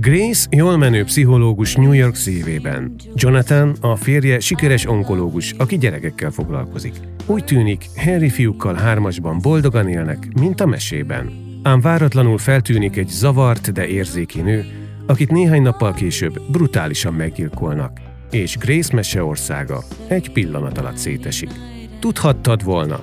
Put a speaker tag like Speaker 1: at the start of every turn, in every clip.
Speaker 1: Grace jól menő pszichológus New York szívében. Jonathan a férje sikeres onkológus, aki gyerekekkel foglalkozik. Úgy tűnik, Harry fiúkkal hármasban boldogan élnek, mint a mesében. Ám váratlanul feltűnik egy zavart, de érzéki nő, akit néhány nappal később brutálisan meggyilkolnak, és Grace meseországa egy pillanat alatt szétesik. Tudhattad volna,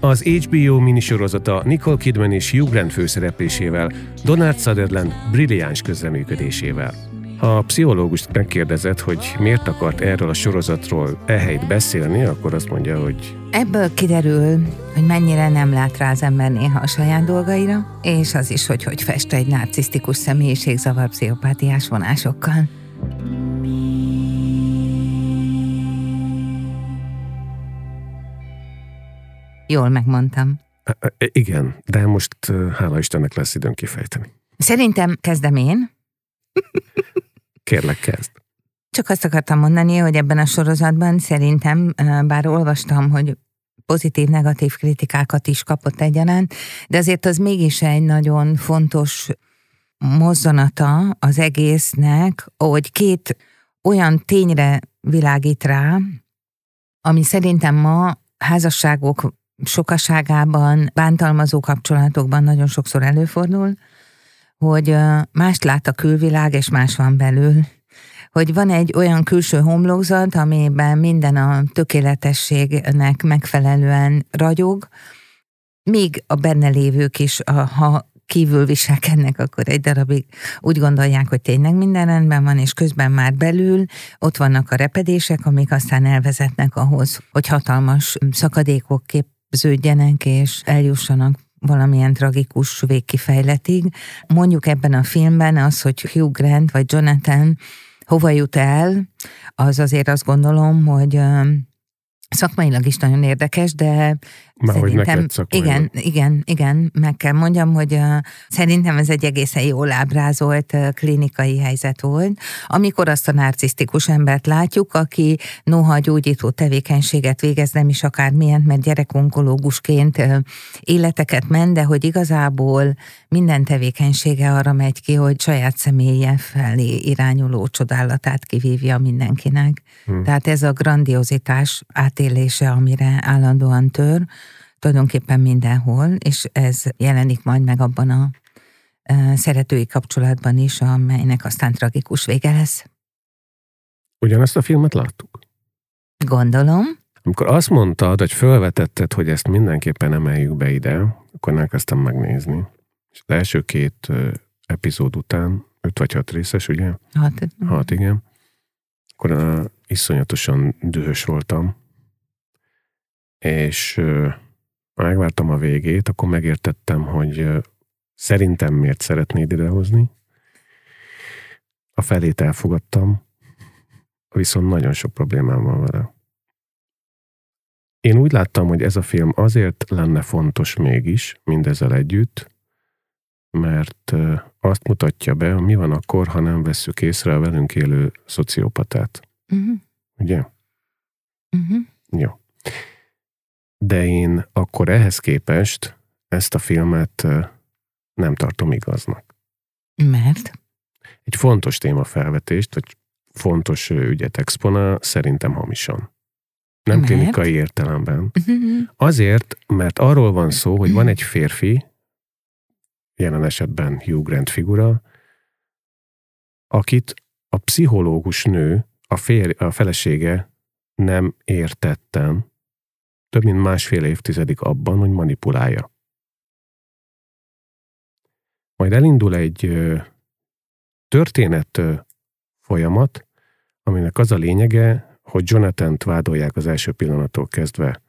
Speaker 1: az HBO minisorozata Nicole Kidman és Hugh Grant főszereplésével, Donald Sutherland brilliáns közreműködésével. Ha a pszichológust megkérdezett, hogy miért akart erről a sorozatról ehelyt beszélni, akkor azt mondja, hogy...
Speaker 2: Ebből kiderül, hogy mennyire nem lát rá az ember néha a saját dolgaira, és az is, hogy hogy fest egy narcisztikus személyiségzavar pszichopátiás vonásokkal. Jól megmondtam.
Speaker 1: Igen, de most hála Istennek lesz időn kifejteni.
Speaker 2: Szerintem kezdem én.
Speaker 1: Kérlek, kezd.
Speaker 2: Csak azt akartam mondani, hogy ebben a sorozatban szerintem, bár olvastam, hogy pozitív-negatív kritikákat is kapott egyaránt, de azért az mégis egy nagyon fontos mozzanata az egésznek, hogy két olyan tényre világít rá, ami szerintem ma házasságok sokaságában, bántalmazó kapcsolatokban nagyon sokszor előfordul, hogy mást lát a külvilág, és más van belül. Hogy van egy olyan külső homlokzat, amiben minden a tökéletességnek megfelelően ragyog, még a benne lévők is, ha kívül viselkednek, akkor egy darabig úgy gondolják, hogy tényleg minden rendben van, és közben már belül ott vannak a repedések, amik aztán elvezetnek ahhoz, hogy hatalmas szakadékok kép képződjenek és eljussanak valamilyen tragikus végkifejletig. Mondjuk ebben a filmben az, hogy Hugh Grant vagy Jonathan hova jut el, az azért azt gondolom, hogy szakmailag is nagyon érdekes, de
Speaker 1: már
Speaker 2: szerintem,
Speaker 1: hogy
Speaker 2: igen, igen, igen, meg kell mondjam, hogy uh, szerintem ez egy egészen jól ábrázolt uh, klinikai helyzet volt, amikor azt a narcisztikus embert látjuk, aki noha gyógyító tevékenységet végez, nem is akármilyen, mert gyerekonkológusként uh, életeket ment, de hogy igazából minden tevékenysége arra megy ki, hogy saját személye felé irányuló csodálatát kivívja mindenkinek. Hmm. Tehát ez a grandiozitás átélése, amire állandóan tör, tulajdonképpen mindenhol, és ez jelenik majd meg abban a szeretői kapcsolatban is, amelynek aztán tragikus vége lesz.
Speaker 1: Ugyanezt a filmet láttuk?
Speaker 2: Gondolom.
Speaker 1: Amikor azt mondtad, hogy felvetetted, hogy ezt mindenképpen emeljük be ide, akkor elkezdtem megnézni. És az első két epizód után, öt vagy hat részes, ugye?
Speaker 2: Hat.
Speaker 1: Hat, igen. Akkor uh, iszonyatosan dühös voltam. És uh, megvártam a végét, akkor megértettem, hogy szerintem miért szeretnéd idehozni. A felét elfogadtam, viszont nagyon sok problémám van vele. Én úgy láttam, hogy ez a film azért lenne fontos mégis, mindezzel együtt, mert azt mutatja be, mi van akkor, ha nem vesszük észre a velünk élő szociopatát. Uh-huh. Ugye? Uh-huh. Jó. De én akkor ehhez képest ezt a filmet nem tartom igaznak.
Speaker 2: Mert?
Speaker 1: Egy fontos témafelvetést, vagy fontos ügyet exponál, szerintem hamisan. Nem mert? klinikai értelemben. Uh-huh. Azért, mert arról van szó, hogy van egy férfi, jelen esetben Hugh Grant figura, akit a pszichológus nő, a, férj, a felesége nem értettem több mint másfél évtizedig abban, hogy manipulálja. Majd elindul egy történet folyamat, aminek az a lényege, hogy Jonathan-t vádolják az első pillanattól kezdve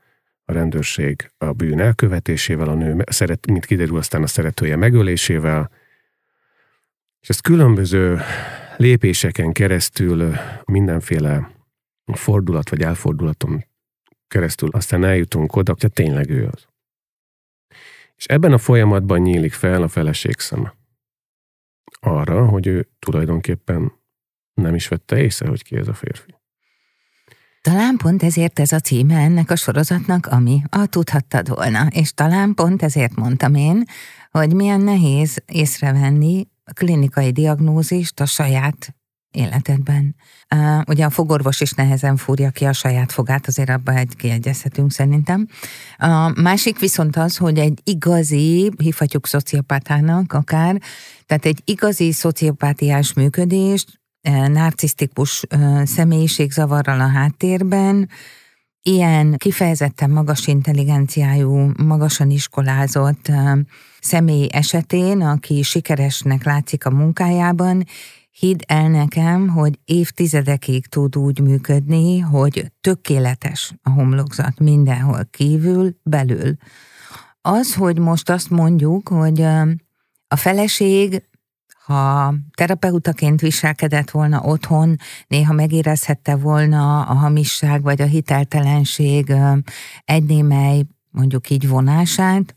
Speaker 1: a rendőrség a bűn elkövetésével, a nő, szeret, mint kiderül aztán a szeretője megölésével, és ezt különböző lépéseken keresztül mindenféle fordulat vagy elfordulaton keresztül aztán eljutunk oda, hogy tényleg ő az. És ebben a folyamatban nyílik fel a feleség szeme. Arra, hogy ő tulajdonképpen nem is vette észre, hogy ki ez a férfi.
Speaker 2: Talán pont ezért ez a címe ennek a sorozatnak, ami a tudhattad volna, és talán pont ezért mondtam én, hogy milyen nehéz észrevenni a klinikai diagnózist a saját életedben. Uh, ugye a fogorvos is nehezen fúrja ki a saját fogát, azért abban egy kiegyezhetünk szerintem. A másik viszont az, hogy egy igazi, hívhatjuk szociopátának akár, tehát egy igazi szociopátiás működést narcisztikus személyiségzavarral a háttérben, ilyen kifejezetten magas intelligenciájú, magasan iskolázott személy esetén, aki sikeresnek látszik a munkájában, hidd el nekem, hogy évtizedekig tud úgy működni, hogy tökéletes a homlokzat mindenhol kívül, belül. Az, hogy most azt mondjuk, hogy a feleség ha terapeutaként viselkedett volna otthon, néha megérezhette volna a hamisság vagy a hiteltelenség egy némely, mondjuk így vonását,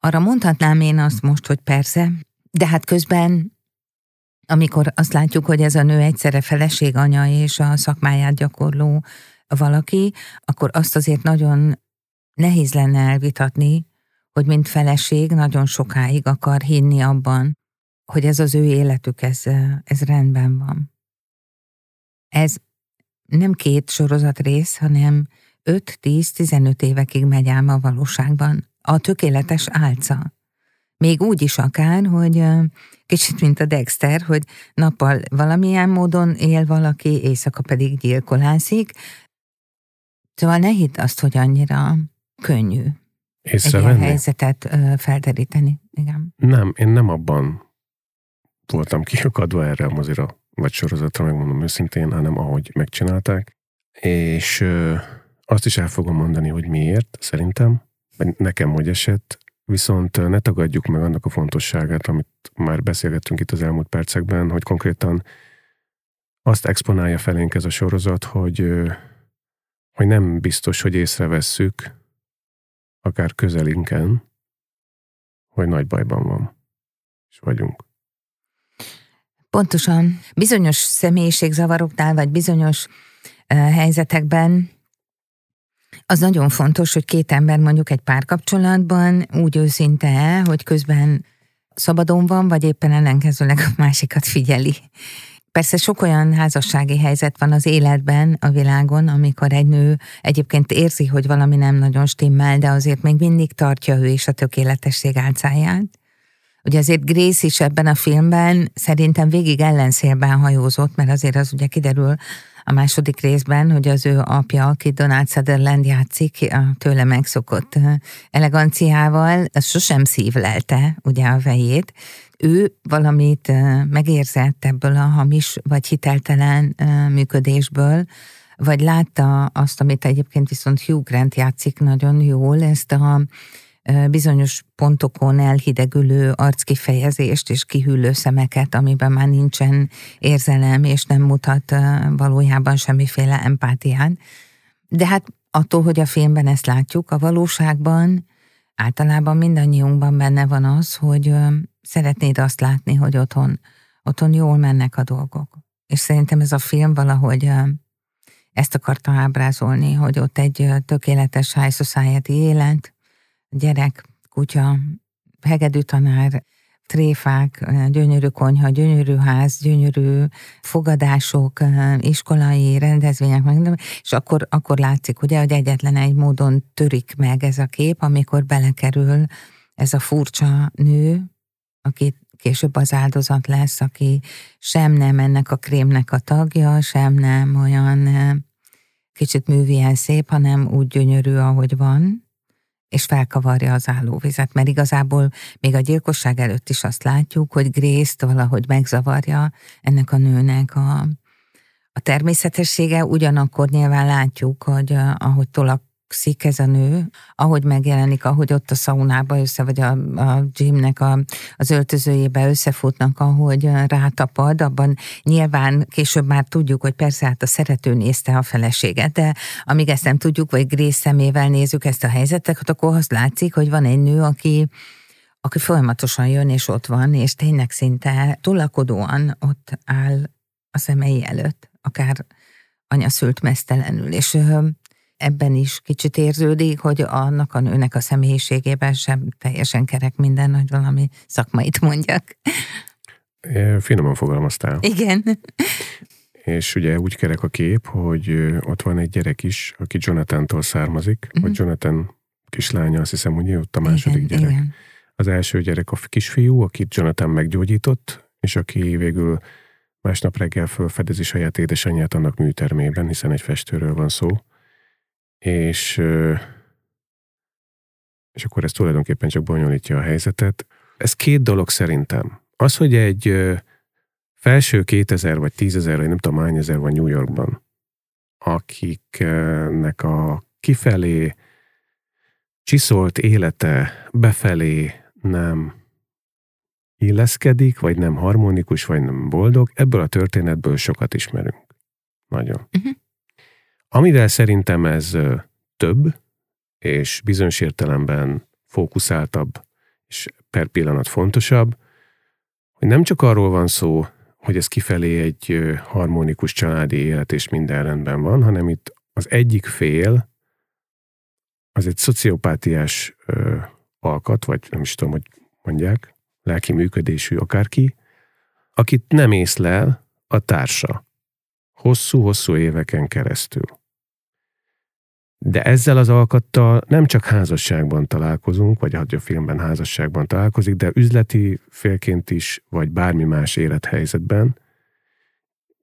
Speaker 2: arra mondhatnám én azt most, hogy persze, de hát közben amikor azt látjuk, hogy ez a nő egyszerre feleség, anya és a szakmáját gyakorló valaki, akkor azt azért nagyon nehéz lenne elvitatni, hogy mint feleség nagyon sokáig akar hinni abban, hogy ez az ő életük, ez, ez rendben van. Ez nem két sorozat rész, hanem 5-10-15 évekig megy ám a valóságban. A tökéletes álca. Még úgy is akár, hogy kicsit mint a Dexter, hogy nappal valamilyen módon él valaki, éjszaka pedig gyilkolászik. Szóval ne hidd azt, hogy annyira könnyű egy ilyen helyzetet felderíteni. Igen.
Speaker 1: Nem, én nem abban voltam kiakadva erre a mozira, vagy sorozatra, megmondom őszintén, hanem ahogy megcsinálták. És ö, azt is el fogom mondani, hogy miért, szerintem, vagy nekem hogy esett, viszont ne tagadjuk meg annak a fontosságát, amit már beszélgettünk itt az elmúlt percekben, hogy konkrétan azt exponálja felénk ez a sorozat, hogy, hogy nem biztos, hogy észrevesszük, akár közelinken, hogy nagy bajban van, és vagyunk.
Speaker 2: Pontosan. Bizonyos személyiségzavaroknál, vagy bizonyos uh, helyzetekben az nagyon fontos, hogy két ember mondjuk egy párkapcsolatban úgy őszinte, hogy közben szabadon van, vagy éppen ellenkezőleg a másikat figyeli. Persze sok olyan házassági helyzet van az életben, a világon, amikor egy nő egyébként érzi, hogy valami nem nagyon stimmel, de azért még mindig tartja ő is a tökéletesség álcáját. Ugye azért Grace is ebben a filmben szerintem végig ellenszélben hajózott, mert azért az ugye kiderül a második részben, hogy az ő apja, aki Donald Sutherland játszik, a tőle megszokott eleganciával, az sosem szívlelte ugye a vejét. Ő valamit megérzett ebből a hamis vagy hiteltelen működésből, vagy látta azt, amit egyébként viszont Hugh Grant játszik nagyon jól, ezt a bizonyos pontokon elhidegülő arckifejezést és kihűlő szemeket, amiben már nincsen érzelem, és nem mutat valójában semmiféle empátiát. De hát attól, hogy a filmben ezt látjuk, a valóságban általában mindannyiunkban benne van az, hogy szeretnéd azt látni, hogy otthon, otthon jól mennek a dolgok. És szerintem ez a film valahogy ezt akarta ábrázolni, hogy ott egy tökéletes high society élet, gyerek, kutya, hegedű tanár, tréfák, gyönyörű konyha, gyönyörű ház, gyönyörű fogadások, iskolai rendezvények, és akkor, akkor látszik, ugye, hogy egyetlen egy módon törik meg ez a kép, amikor belekerül ez a furcsa nő, aki később az áldozat lesz, aki sem nem ennek a krémnek a tagja, sem nem olyan kicsit művien szép, hanem úgy gyönyörű, ahogy van, és felkavarja az állóvizet, mert igazából még a gyilkosság előtt is azt látjuk, hogy Grace-t valahogy megzavarja ennek a nőnek a, a természetessége, ugyanakkor nyilván látjuk, hogy ahogy tolak szik ez a nő, ahogy megjelenik, ahogy ott a szaunába össze, vagy a, a gymnek a, az öltözőjébe összefutnak, ahogy rátapad, abban nyilván később már tudjuk, hogy persze hát a szerető nézte a feleséget, de amíg ezt nem tudjuk, vagy Grace szemével nézzük ezt a helyzetet, akkor azt látszik, hogy van egy nő, aki aki folyamatosan jön és ott van, és tényleg szinte tolakodóan ott áll a szemei előtt, akár anya szült mesztelenül, és ebben is kicsit érződik, hogy annak a nőnek a személyiségében sem teljesen kerek minden, hogy valami szakmait mondjak.
Speaker 1: Finoman fogalmaztál.
Speaker 2: Igen.
Speaker 1: És ugye úgy kerek a kép, hogy ott van egy gyerek is, aki Jonathan-tól származik, uh-huh. vagy Jonathan kislánya, azt hiszem, hogy ott a második igen, gyerek. Igen. Az első gyerek a kisfiú, akit Jonathan meggyógyított, és aki végül másnap reggel felfedezi saját édesanyját annak műtermében, hiszen egy festőről van szó és, és akkor ez tulajdonképpen csak bonyolítja a helyzetet. Ez két dolog szerintem. Az, hogy egy felső 2000 vagy 10.000, vagy nem tudom hány ezer van New Yorkban, akiknek a kifelé csiszolt élete befelé nem illeszkedik, vagy nem harmonikus, vagy nem boldog, ebből a történetből sokat ismerünk. Nagyon. Uh-huh. Amivel szerintem ez több, és bizonyos értelemben fókuszáltabb, és per pillanat fontosabb, hogy nem csak arról van szó, hogy ez kifelé egy harmonikus családi élet, és minden rendben van, hanem itt az egyik fél, az egy szociopátiás ö, alkat, vagy nem is tudom, hogy mondják, lelki működésű akárki, akit nem észlel a társa. Hosszú-hosszú éveken keresztül. De ezzel az alkattal nem csak házasságban találkozunk, vagy a filmben házasságban találkozik, de üzleti félként is, vagy bármi más élethelyzetben,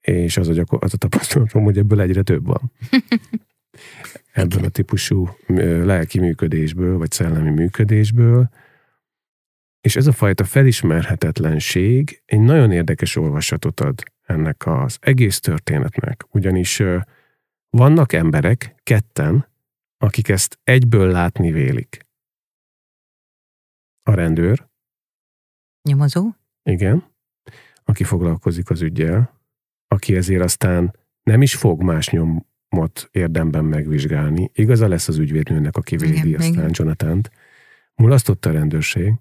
Speaker 1: és az a, gyakor- az a tapasztalatom, hogy ebből egyre több van. Ebből a típusú lelki működésből, vagy szellemi működésből, és ez a fajta felismerhetetlenség egy nagyon érdekes olvasatot ad ennek az egész történetnek, ugyanis vannak emberek, ketten, akik ezt egyből látni vélik. A rendőr.
Speaker 2: Nyomozó.
Speaker 1: Igen. Aki foglalkozik az ügyel, aki ezért aztán nem is fog más nyomot érdemben megvizsgálni. Igaza lesz az ügyvédnőnek, aki védi igen, aztán. Jonathan-t. Mulasztotta a rendőrség.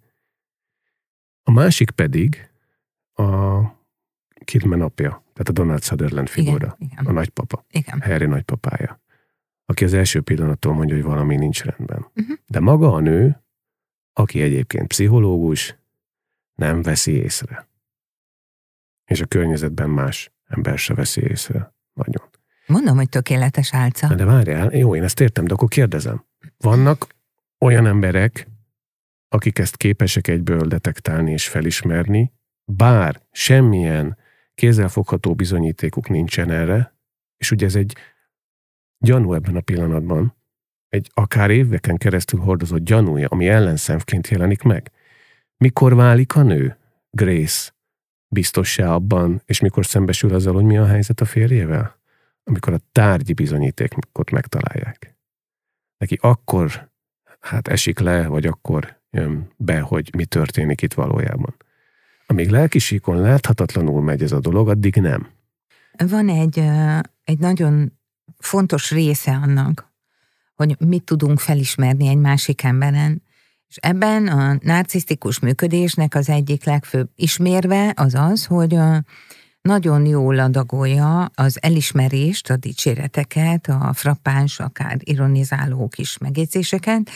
Speaker 1: A másik pedig a Kidman apja, tehát a Donald Sutherland figura, igen, igen. a nagypapa, igen. Harry nagypapája, aki az első pillanattól mondja, hogy valami nincs rendben. Uh-huh. De maga a nő, aki egyébként pszichológus, nem veszi észre. És a környezetben más ember se veszi észre. Nagyon.
Speaker 2: Mondom, hogy tökéletes álca.
Speaker 1: De várjál, jó, én ezt értem, de akkor kérdezem. Vannak olyan emberek, akik ezt képesek egyből detektálni és felismerni, bár semmilyen kézzelfogható bizonyítékuk nincsen erre, és ugye ez egy gyanú ebben a pillanatban, egy akár éveken keresztül hordozott gyanúja, ami ellenszemként jelenik meg. Mikor válik a nő, Grace, biztos-e abban, és mikor szembesül azzal, hogy mi a helyzet a férjével? Amikor a tárgyi bizonyítékot megtalálják. Neki akkor hát esik le, vagy akkor jön be, hogy mi történik itt valójában. Amíg lelkisíkon láthatatlanul megy ez a dolog, addig nem.
Speaker 2: Van egy, egy nagyon fontos része annak, hogy mit tudunk felismerni egy másik emberen, és ebben a narcisztikus működésnek az egyik legfőbb ismérve az az, hogy nagyon jól adagolja az elismerést, a dicséreteket, a frappáns, akár ironizáló kis megjegyzéseket,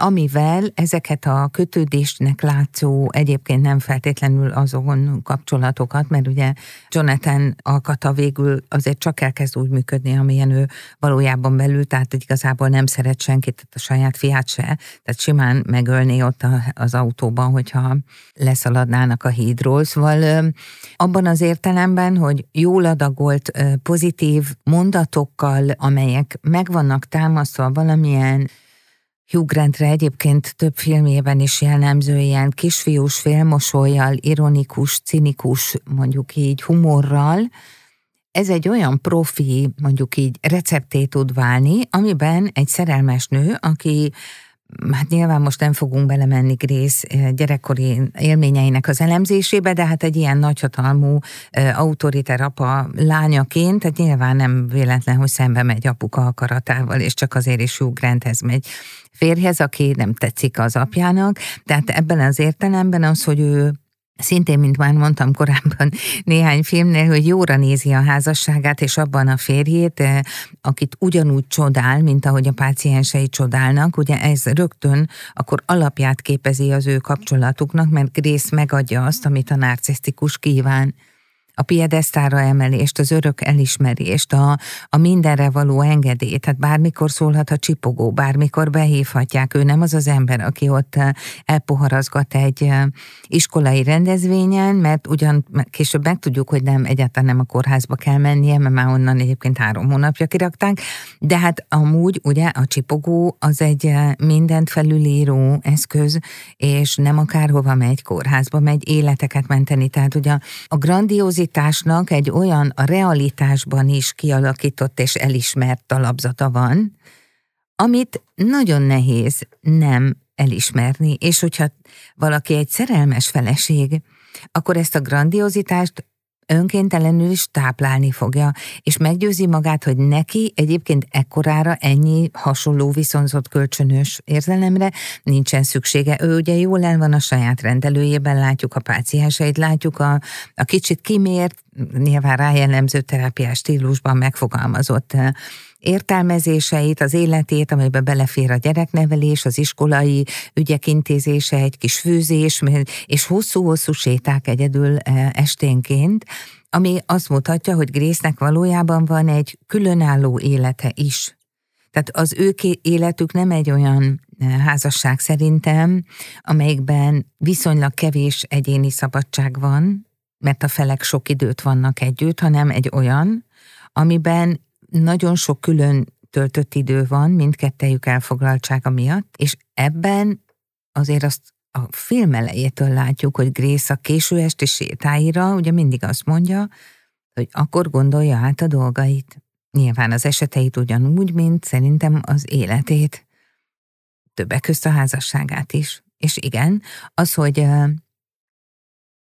Speaker 2: amivel ezeket a kötődésnek látszó egyébként nem feltétlenül azon kapcsolatokat, mert ugye Jonathan alkata végül azért csak elkezd úgy működni, amilyen ő valójában belül, tehát igazából nem szeret senkit, a saját fiát se, tehát simán megölné ott az autóban, hogyha leszaladnának a hídról. Szóval abban az értelemben, hogy jól adagolt pozitív mondatokkal, amelyek meg vannak támasztva valamilyen Hugh Grantre egyébként több filmjében is jellemző ilyen kisfiús félmosolyjal, ironikus, cinikus, mondjuk így humorral, ez egy olyan profi, mondjuk így recepté tud válni, amiben egy szerelmes nő, aki hát nyilván most nem fogunk belemenni Grész eh, gyerekkori élményeinek az elemzésébe, de hát egy ilyen nagyhatalmú autoriter apa lányaként, tehát nyilván nem véletlen, hogy szembe megy apuka akaratával, és csak azért is Hugh Granthez megy férjhez, aki nem tetszik az apjának. Tehát ebben az értelemben az, hogy ő Szintén, mint már mondtam korábban néhány filmnél, hogy jóra nézi a házasságát, és abban a férjét, eh, akit ugyanúgy csodál, mint ahogy a páciensei csodálnak, ugye ez rögtön akkor alapját képezi az ő kapcsolatuknak, mert Grace megadja azt, amit a narcisztikus kíván a piedesztára emelést, az örök elismerést, a, a mindenre való engedélyt, tehát bármikor szólhat a csipogó, bármikor behívhatják, ő nem az az ember, aki ott eh, elpoharazgat egy eh, iskolai rendezvényen, mert ugyan később megtudjuk, hogy nem, egyáltalán nem a kórházba kell mennie, mert már onnan egyébként három hónapja kirakták, de hát amúgy ugye a csipogó az egy eh, mindent felülíró eszköz, és nem akárhova megy, kórházba megy, életeket menteni, tehát ugye a grandiózit realitásnak egy olyan a realitásban is kialakított és elismert talapzata van, amit nagyon nehéz nem elismerni, és hogyha valaki egy szerelmes feleség, akkor ezt a grandiozitást önkéntelenül is táplálni fogja, és meggyőzi magát, hogy neki egyébként ekkorára ennyi hasonló viszonzott kölcsönös érzelemre nincsen szüksége. Ő ugye jól el van a saját rendelőjében, látjuk a pácienseit, látjuk a, a kicsit kimért, nyilván rájellemző terápiás stílusban megfogalmazott értelmezéseit, az életét, amelybe belefér a gyereknevelés, az iskolai ügyek intézése, egy kis főzés, és hosszú-hosszú séták egyedül e, esténként, ami azt mutatja, hogy Grésznek valójában van egy különálló élete is. Tehát az ő életük nem egy olyan e, házasság szerintem, amelyikben viszonylag kevés egyéni szabadság van, mert a felek sok időt vannak együtt, hanem egy olyan, amiben nagyon sok külön töltött idő van mindkettejük elfoglaltsága miatt, és ebben azért azt a film elejétől látjuk, hogy Grace a késő esti sétáira ugye mindig azt mondja, hogy akkor gondolja át a dolgait. Nyilván az eseteit ugyanúgy, mint szerintem az életét. Többek közt a házasságát is. És igen, az, hogy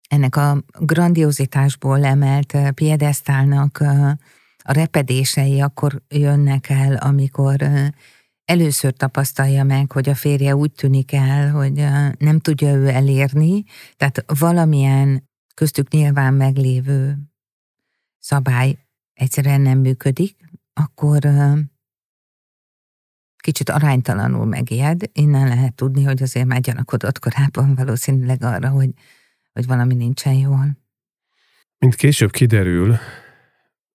Speaker 2: ennek a grandiozitásból emelt piedesztálnak a repedései akkor jönnek el, amikor először tapasztalja meg, hogy a férje úgy tűnik el, hogy nem tudja ő elérni, tehát valamilyen köztük nyilván meglévő szabály egyszerűen nem működik, akkor kicsit aránytalanul megijed. Innen lehet tudni, hogy azért már gyanakodott korábban valószínűleg arra, hogy, hogy valami nincsen jól.
Speaker 1: Mint később kiderül,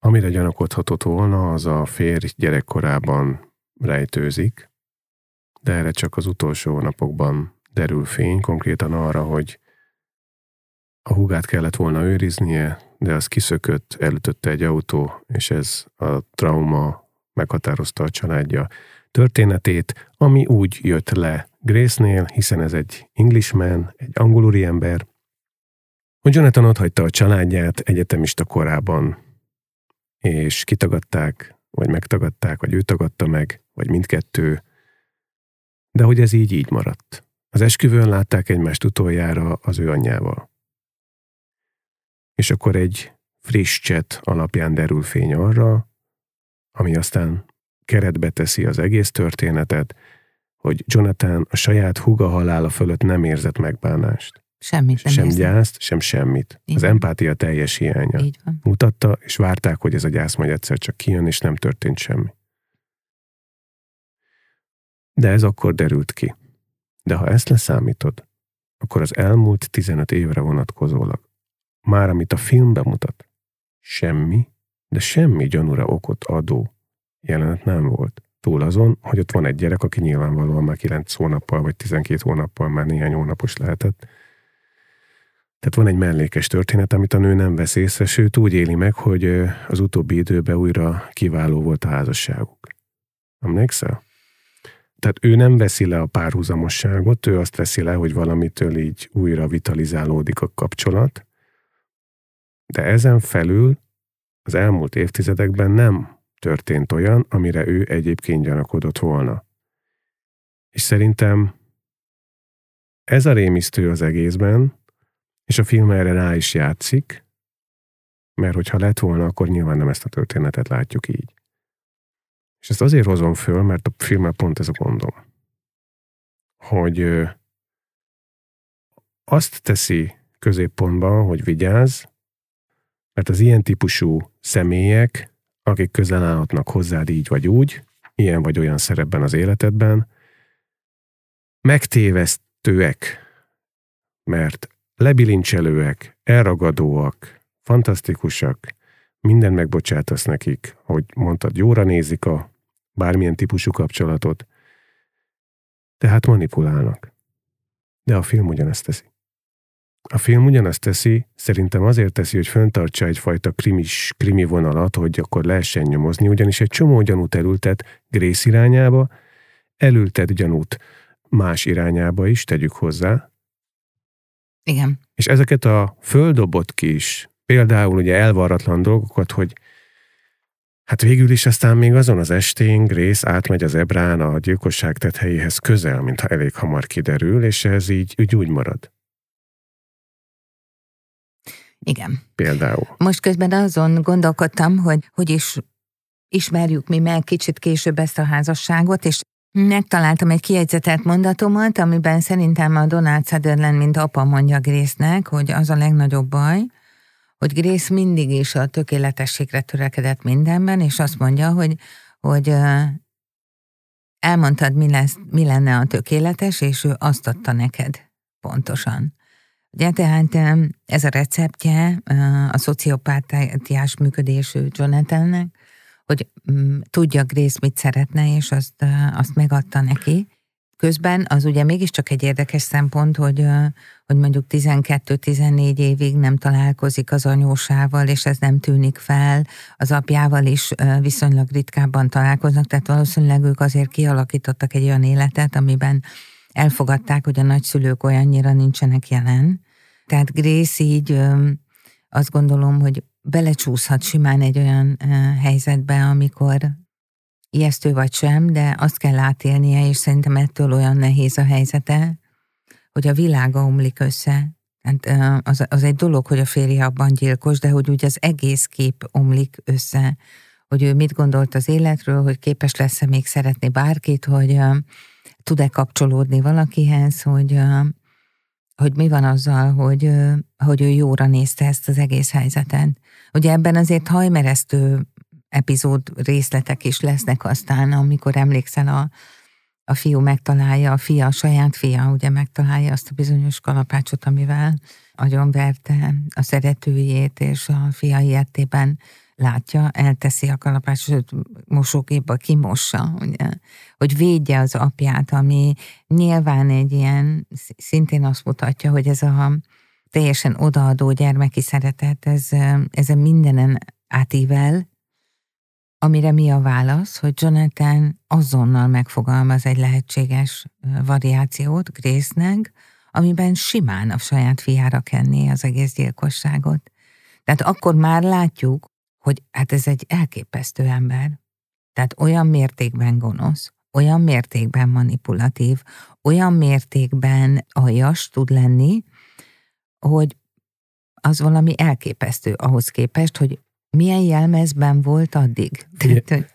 Speaker 1: Amire gyanakodhatott volna, az a férj gyerekkorában rejtőzik, de erre csak az utolsó napokban derül fény, konkrétan arra, hogy a hugát kellett volna őriznie, de az kiszökött, elütötte egy autó, és ez a trauma meghatározta a családja történetét, ami úgy jött le Grace-nél, hiszen ez egy Englishman, egy angolúri ember, hogy Jonathan ott hagyta a családját egyetemista korában, és kitagadták, vagy megtagadták, vagy ő tagadta meg, vagy mindkettő, de hogy ez így így maradt. Az esküvőn látták egymást utoljára az ő anyjával. És akkor egy friss cset alapján derül fény arra, ami aztán keretbe teszi az egész történetet, hogy Jonathan a saját húga halála fölött nem érzett megbánást.
Speaker 2: Semmit nem
Speaker 1: Sem érzem. gyászt, sem semmit. Így az empátia teljes hiánya. Így van. Mutatta, és várták, hogy ez a gyász majd egyszer csak kijön, és nem történt semmi. De ez akkor derült ki. De ha ezt leszámítod, akkor az elmúlt 15 évre vonatkozólag, már amit a film bemutat, semmi, de semmi gyanúra okot adó jelenet nem volt. Túl azon, hogy ott van egy gyerek, aki nyilvánvalóan már 9 hónappal vagy 12 hónappal már néhány hónapos lehetett, tehát van egy mellékes történet, amit a nő nem vesz észre, sőt úgy éli meg, hogy az utóbbi időben újra kiváló volt a házasságuk. Emlékszel? Tehát ő nem veszi le a párhuzamosságot, ő azt veszi le, hogy valamitől így újra vitalizálódik a kapcsolat, de ezen felül az elmúlt évtizedekben nem történt olyan, amire ő egyébként gyanakodott volna. És szerintem ez a rémisztő az egészben, és a film erre rá is játszik, mert hogyha lett volna, akkor nyilván nem ezt a történetet látjuk így. És ezt azért hozom föl, mert a filmmel pont ez a gondom. Hogy azt teszi középpontba, hogy vigyázz, mert az ilyen típusú személyek, akik közel állhatnak hozzád így vagy úgy, ilyen vagy olyan szerepben az életedben, megtévesztőek, mert lebilincselőek, elragadóak, fantasztikusak, minden megbocsátasz nekik, hogy mondtad, jóra nézik a bármilyen típusú kapcsolatot, tehát manipulálnak. De a film ugyanezt teszi. A film ugyanezt teszi, szerintem azért teszi, hogy föntartsa egyfajta krimis, krimi vonalat, hogy akkor lehessen nyomozni, ugyanis egy csomó gyanút elültet Grész irányába, elültet gyanút más irányába is, tegyük hozzá,
Speaker 2: igen.
Speaker 1: És ezeket a földobott kis, például ugye elvarratlan dolgokat, hogy hát végül is aztán még azon az estén Grész átmegy az Ebrán a gyilkosság tett helyéhez közel, mintha elég hamar kiderül, és ez így, úgy, úgy marad.
Speaker 2: Igen.
Speaker 1: Például.
Speaker 2: Most közben azon gondolkodtam, hogy hogy is ismerjük mi meg kicsit később ezt a házasságot, és Megtaláltam egy kiegyzetett mondatomat, amiben szerintem a Donald Sutherland, mint apa mondja Grésznek, hogy az a legnagyobb baj, hogy Grész mindig is a tökéletességre törekedett mindenben, és azt mondja, hogy, hogy elmondtad, mi, lesz, mi lenne a tökéletes, és ő azt adta neked pontosan. Ugye, tehát ez a receptje a szociopátiás működésű Jonathannek, hogy mm, tudja Grace mit szeretne, és azt, azt megadta neki. Közben az ugye mégiscsak egy érdekes szempont, hogy, hogy mondjuk 12-14 évig nem találkozik az anyósával, és ez nem tűnik fel, az apjával is viszonylag ritkábban találkoznak, tehát valószínűleg ők azért kialakítottak egy olyan életet, amiben elfogadták, hogy a nagyszülők olyannyira nincsenek jelen. Tehát Grace így azt gondolom, hogy belecsúszhat simán egy olyan helyzetbe, amikor ijesztő vagy sem, de azt kell átélnie, és szerintem ettől olyan nehéz a helyzete, hogy a világa omlik össze. Hát az, az egy dolog, hogy a férje abban gyilkos, de hogy úgy az egész kép omlik össze, hogy ő mit gondolt az életről, hogy képes lesz-e még szeretni bárkit, hogy uh, tud-e kapcsolódni valakihez, hogy, uh, hogy mi van azzal, hogy, uh, hogy ő jóra nézte ezt az egész helyzetet. Ugye ebben azért hajmeresztő epizód részletek is lesznek aztán, amikor emlékszel a, a fiú megtalálja, a fia, a saját fia ugye megtalálja azt a bizonyos kalapácsot, amivel agyonverte a szeretőjét, és a fia ilyetében látja, elteszi a kalapácsot, mosógépbe kimossa, ugye, hogy védje az apját, ami nyilván egy ilyen, szintén azt mutatja, hogy ez a teljesen odaadó gyermeki szeretet, ez, ez mindenen átível, amire mi a válasz, hogy Jonathan azonnal megfogalmaz egy lehetséges variációt Grace-nek, amiben simán a saját fiára kenné az egész gyilkosságot. Tehát akkor már látjuk, hogy hát ez egy elképesztő ember. Tehát olyan mértékben gonosz, olyan mértékben manipulatív, olyan mértékben aljas tud lenni, hogy az valami elképesztő ahhoz képest, hogy milyen jelmezben volt addig. Tehát, hogy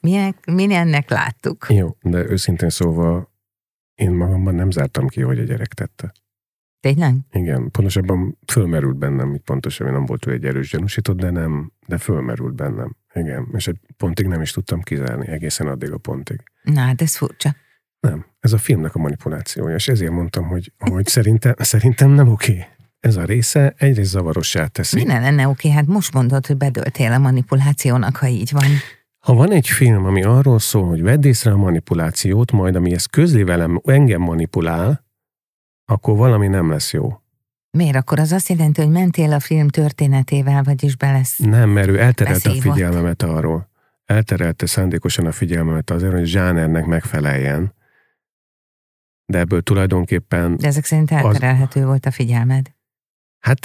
Speaker 2: milyen, ennek láttuk.
Speaker 1: Jó, de őszintén szóval én magamban nem zártam ki, hogy a gyerek tette.
Speaker 2: Tényleg?
Speaker 1: Igen, pontosabban fölmerült bennem, hogy pontosan nem volt ő egy erős gyanúsított, de nem, de fölmerült bennem. Igen, és egy pontig nem is tudtam kizárni, egészen addig a pontig.
Speaker 2: Na, hát ez furcsa.
Speaker 1: Nem, ez a filmnek a manipulációja, és ezért mondtam, hogy, hogy szerintem, szerintem nem oké. Ez a része egyrészt zavarossá teszi.
Speaker 2: Mi ne lenne oké? Hát most mondod, hogy bedöltél a manipulációnak, ha így van.
Speaker 1: Ha van egy film, ami arról szól, hogy vedd észre a manipulációt, majd ami ezt közli velem, engem manipulál, akkor valami nem lesz jó.
Speaker 2: Miért? Akkor az azt jelenti, hogy mentél a film történetével, vagyis be lesz
Speaker 1: Nem, mert ő elterelte a
Speaker 2: Beszívott.
Speaker 1: figyelmemet arról. Elterelte szándékosan a figyelmemet azért, hogy zsánernek megfeleljen. De ebből tulajdonképpen,
Speaker 2: De ezek szerint elterelhető volt a figyelmed.
Speaker 1: Hát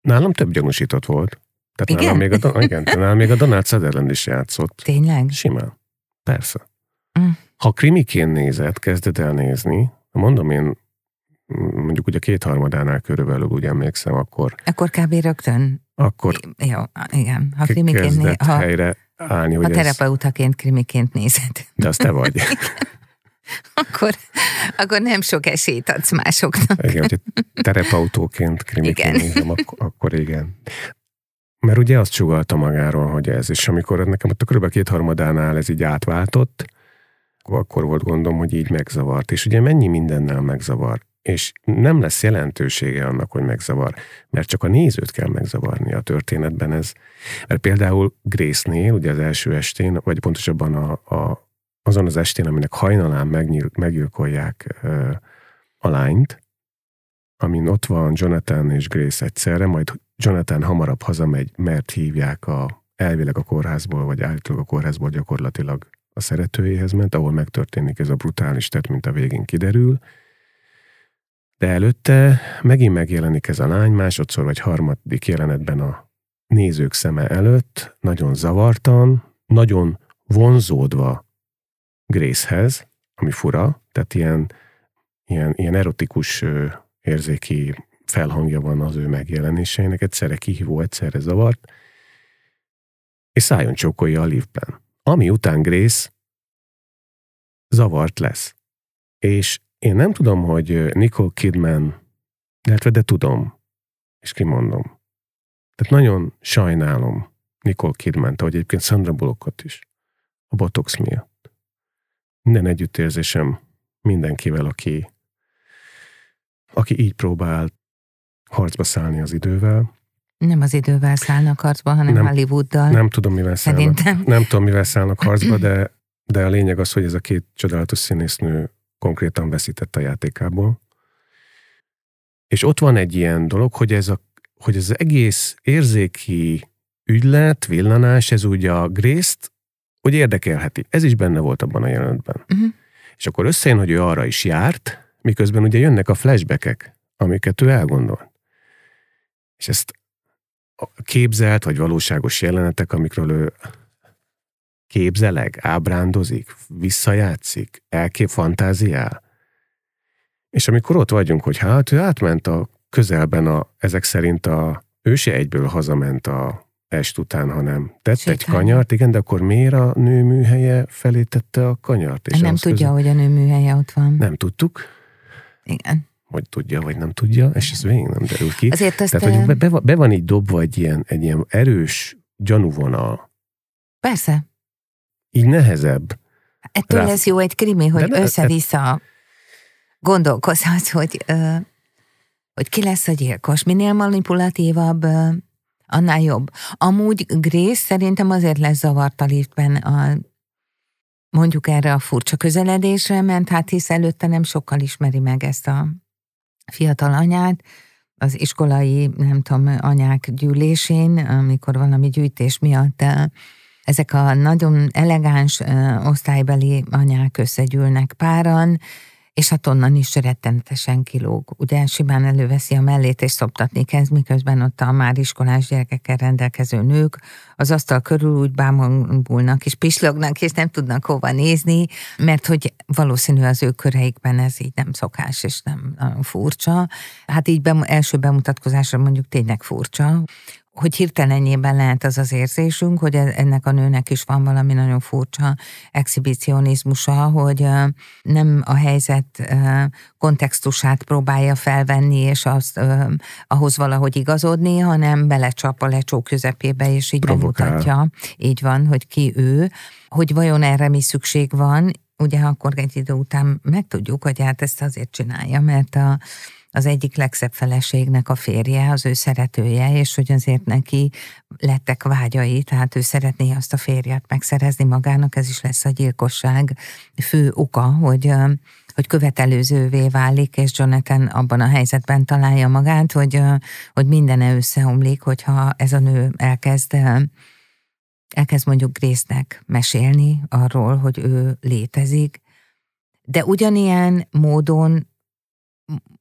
Speaker 1: nálam több gyanúsított volt. Tehát
Speaker 2: Igen?
Speaker 1: nálam még a, igen, nálam még a Donald Sutherland is játszott.
Speaker 2: Tényleg?
Speaker 1: Simán. Persze.
Speaker 2: Mm.
Speaker 1: Ha krimiként nézed, kezded el nézni, mondom én, mondjuk ugye kétharmadánál körülbelül úgy emlékszem, akkor,
Speaker 2: Akkor kb. rögtön.
Speaker 1: akkor
Speaker 2: Jó, igen. Ha krimiként né-
Speaker 1: kezdett
Speaker 2: ha,
Speaker 1: helyre állni,
Speaker 2: ha
Speaker 1: hogy ez,
Speaker 2: terapeutaként krimiként nézed,
Speaker 1: de az te vagy.
Speaker 2: akkor, akkor nem sok esélyt adsz másoknak.
Speaker 1: Igen, hogy terepautóként krimiként nézem, akkor, akkor igen. Mert ugye azt csugalta magáról, hogy ez, és amikor nekem ott a kb. kétharmadánál ez így átváltott, akkor- akkor volt gondom, hogy így megzavart. És ugye mennyi mindennel megzavar. És nem lesz jelentősége annak, hogy megzavar, mert csak a nézőt kell megzavarni a történetben. Ez, mert például Grace-nél, ugye az első estén, vagy pontosabban a, a, azon az estén, aminek hajnalán megnyil, meggyilkolják ö, a lányt, amin ott van Jonathan és Grace egyszerre, majd Jonathan hamarabb hazamegy, mert hívják a, elvileg a kórházból, vagy állítólag a kórházból gyakorlatilag a szeretőjéhez ment, ahol megtörténik ez a brutális tett, mint a végén kiderül. De előtte megint megjelenik ez a lány, másodszor vagy harmadik jelenetben a nézők szeme előtt, nagyon zavartan, nagyon vonzódva Gracehez, ami fura, tehát ilyen, ilyen, ilyen erotikus érzéki felhangja van az ő megjelenéseinek, egyszerre kihívó, egyszerre zavart, és szájon csókolja a liftben. Ami után Grace zavart lesz. És én nem tudom, hogy Nicole Kidman, illetve de tudom, és kimondom. Tehát nagyon sajnálom Nicole Kidman-t, ahogy egyébként Sandra Bullockot is, a botox miatt. Minden együttérzésem mindenkivel, aki, aki így próbál harcba szállni az idővel.
Speaker 2: Nem az idővel szállnak harcba, hanem
Speaker 1: Nem.
Speaker 2: Hollywooddal.
Speaker 1: Nem tudom, mivel szállnak, nem tudom, mivel szállnak harcba, de, de a lényeg az, hogy ez a két csodálatos színésznő konkrétan veszített a játékából. És ott van egy ilyen dolog, hogy ez, a, hogy ez az egész érzéki ügylet, villanás, ez úgy a Grace-t, hogy érdekelheti. Ez is benne volt abban a jelenetben.
Speaker 2: Mhm.
Speaker 1: És akkor összejön, hogy ő arra is járt, miközben ugye jönnek a flashbackek, amiket ő elgondolt. És ezt a képzelt vagy valóságos jelenetek, amikről ő képzeleg, ábrándozik, visszajátszik, elkép fantáziál. És amikor ott vagyunk, hogy hát ő átment a közelben a, ezek szerint a, ő se egyből hazament a est után, hanem tett egy
Speaker 2: Sétálni.
Speaker 1: kanyart, igen, de akkor miért a nő műhelye felé tette a kanyart? És
Speaker 2: nem tudja,
Speaker 1: közel-
Speaker 2: hogy a nő műhelye ott van.
Speaker 1: Nem tudtuk,
Speaker 2: Igen.
Speaker 1: hogy tudja, vagy nem tudja, és ez végig nem derül ki.
Speaker 2: Azért azt,
Speaker 1: Tehát, hogy be, be, van- így dobva egy ilyen, egy ilyen erős gyanúvonal,
Speaker 2: persze,
Speaker 1: így nehezebb.
Speaker 2: ettől
Speaker 1: Rá-
Speaker 2: lesz jó egy krimi, hogy
Speaker 1: ne-
Speaker 2: össze-vissza gondolkozhatsz, hogy, ö, hogy ki lesz a gyilkos. Minél manipulatívabb, ö, annál jobb. Amúgy Grace szerintem azért lesz zavart a liftben a, mondjuk erre a furcsa közeledésre, mert hát hisz előtte nem sokkal ismeri meg ezt a fiatal anyát, az iskolai, nem tudom, anyák gyűlésén, amikor valami gyűjtés miatt ö, ezek a nagyon elegáns ö, osztálybeli anyák összegyűlnek páran, és hát onnan is rettenetesen kilóg. Ugye simán előveszi a mellét, és szoptatni kezd, miközben ott a már iskolás gyerekekkel rendelkező nők az asztal körül úgy bámulnak és pislognak, és nem tudnak hova nézni, mert hogy valószínű az ő köreikben ez így nem szokás, és nem furcsa. Hát így bem- első bemutatkozásra mondjuk tényleg furcsa, hogy hirtelenjében lehet az az érzésünk, hogy e- ennek a nőnek is van valami nagyon furcsa exhibicionizmusa, hogy nem a helyzet kontextusát próbálja felvenni, és azt ahhoz valahogy igazodni, hanem belecsap a lecsó közepébe, és így
Speaker 1: Provokál.
Speaker 2: bemutatja, így van, hogy ki ő, hogy vajon erre mi szükség van, ugye akkor egy idő után megtudjuk, hogy hát ezt azért csinálja, mert a, az egyik legszebb feleségnek a férje, az ő szeretője, és hogy azért neki lettek vágyai, tehát ő szeretné azt a férjet megszerezni magának, ez is lesz a gyilkosság fő oka, hogy hogy követelőzővé válik, és Jonathan abban a helyzetben találja magát, hogy, hogy mindene összeomlik, hogyha ez a nő elkezd elkezd mondjuk Grésznek mesélni arról, hogy ő létezik, de ugyanilyen módon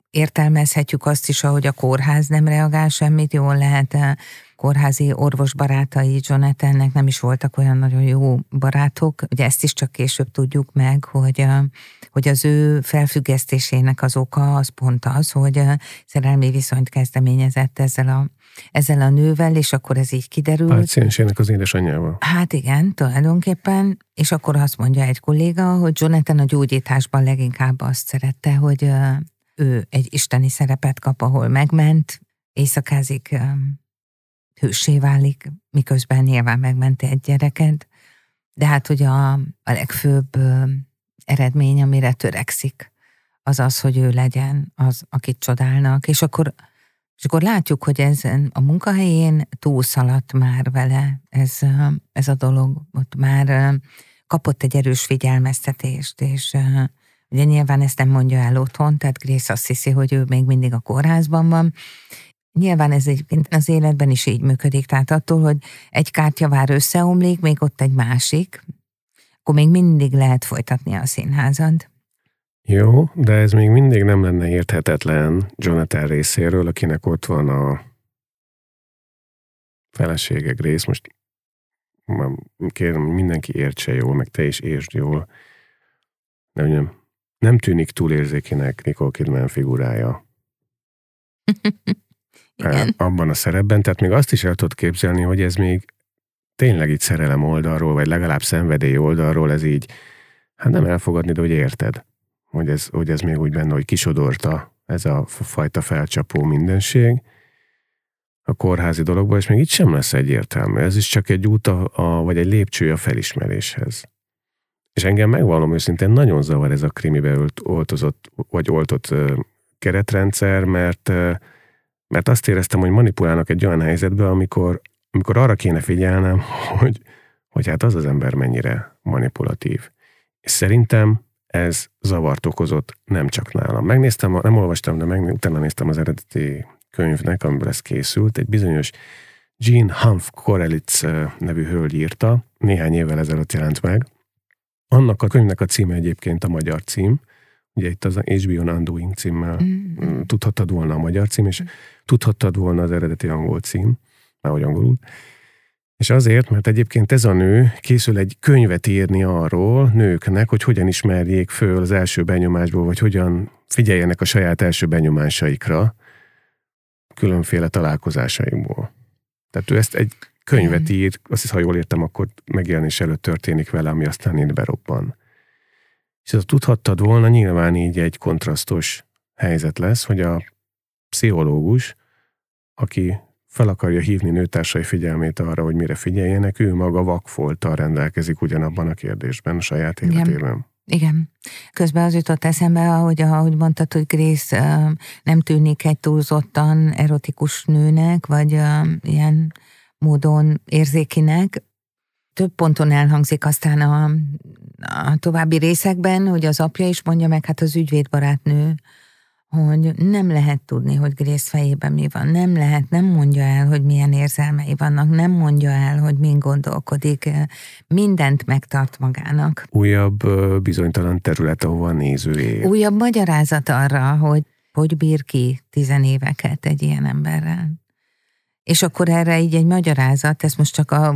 Speaker 2: értelmezhetjük azt is, ahogy a kórház nem reagál semmit, jól lehet kórházi orvosbarátai Jonathannek nem is voltak olyan nagyon jó barátok. Ugye ezt is csak később tudjuk meg, hogy, hogy az ő felfüggesztésének az oka az pont az, hogy szerelmi viszonyt kezdeményezett ezzel a ezzel a nővel, és akkor ez így kiderült.
Speaker 1: Páciensének az édesanyjával.
Speaker 2: Hát igen, tulajdonképpen, és akkor azt mondja egy kolléga, hogy Jonathan a gyógyításban leginkább azt szerette, hogy ő egy isteni szerepet kap, ahol megment, éjszakázik, hősé válik, miközben nyilván megmenti egy gyereket, de hát hogy a, a legfőbb eredmény, amire törekszik, az az, hogy ő legyen az, akit csodálnak, és akkor és akkor látjuk, hogy ez a munkahelyén túlszaladt már vele ez, ez a dolog, ott már kapott egy erős figyelmeztetést, és ugye nyilván ezt nem mondja el otthon, tehát Grace azt hiszi, hogy ő még mindig a kórházban van, Nyilván ez egy, az életben is így működik, tehát attól, hogy egy kártyavár összeomlik, még ott egy másik, akkor még mindig lehet folytatni a színházad.
Speaker 1: Jó, de ez még mindig nem lenne érthetetlen Jonathan részéről, akinek ott van a felesége Grace. Most kérem, mindenki értse jól, meg te is értsd jól. De ugye nem tűnik túlérzékinek Nicole Kidman figurája. Igen. Abban a szerepben, tehát még azt is el tudod képzelni, hogy ez még tényleg így szerelem oldalról, vagy legalább szenvedély oldalról, ez így, hát nem elfogadni, de hogy érted hogy ez, hogy ez még úgy benne, hogy kisodorta ez a fajta felcsapó mindenség a kórházi dologból, és még itt sem lesz egyértelmű. Ez is csak egy út, a, a, vagy egy lépcső a felismeréshez. És engem megvallom őszintén, nagyon zavar ez a krimibe oltozott, vagy oltott keretrendszer, mert, mert azt éreztem, hogy manipulálnak egy olyan helyzetbe, amikor, amikor arra kéne figyelnem, hogy, hogy hát az az ember mennyire manipulatív. És szerintem ez zavart okozott nem csak nálam. Megnéztem, nem olvastam, de meg, utána néztem az eredeti könyvnek, amiből ez készült. Egy bizonyos Jean Humph Korelitz nevű hölgy írta, néhány évvel ezelőtt jelent meg. Annak a könyvnek a címe egyébként a magyar cím, ugye itt az HBO Undoing címmel mm. tudhattad volna a magyar cím, és tudhattad volna az eredeti angol cím, már hogy angolul. És azért, mert egyébként ez a nő készül egy könyvet írni arról nőknek, hogy hogyan ismerjék föl az első benyomásból, vagy hogyan figyeljenek a saját első benyomásaikra különféle találkozásaikból. Tehát ő ezt egy könyvet ír, azt hiszem, ha jól értem, akkor megjelenés előtt történik vele, ami aztán én berobban. És ezt tudhattad volna, nyilván így egy kontrasztos helyzet lesz, hogy a pszichológus, aki fel akarja hívni nőtársai figyelmét arra, hogy mire figyeljenek, ő maga vakfoltal rendelkezik ugyanabban a kérdésben a saját életében. Igen.
Speaker 2: Igen. Közben az jutott eszembe, ahogy, ahogy mondtad, hogy Grace nem tűnik egy túlzottan erotikus nőnek, vagy ilyen módon érzékinek. Több ponton elhangzik aztán a, a további részekben, hogy az apja is mondja meg, hát az ügyvédbarátnő hogy nem lehet tudni, hogy Grace fejében mi van, nem lehet, nem mondja el, hogy milyen érzelmei vannak, nem mondja el, hogy min gondolkodik, mindent megtart magának.
Speaker 1: Újabb bizonytalan terület, ahova néző él.
Speaker 2: Újabb magyarázat arra, hogy hogy bír ki tizenéveket egy ilyen emberrel. És akkor erre így egy magyarázat, ezt most csak a,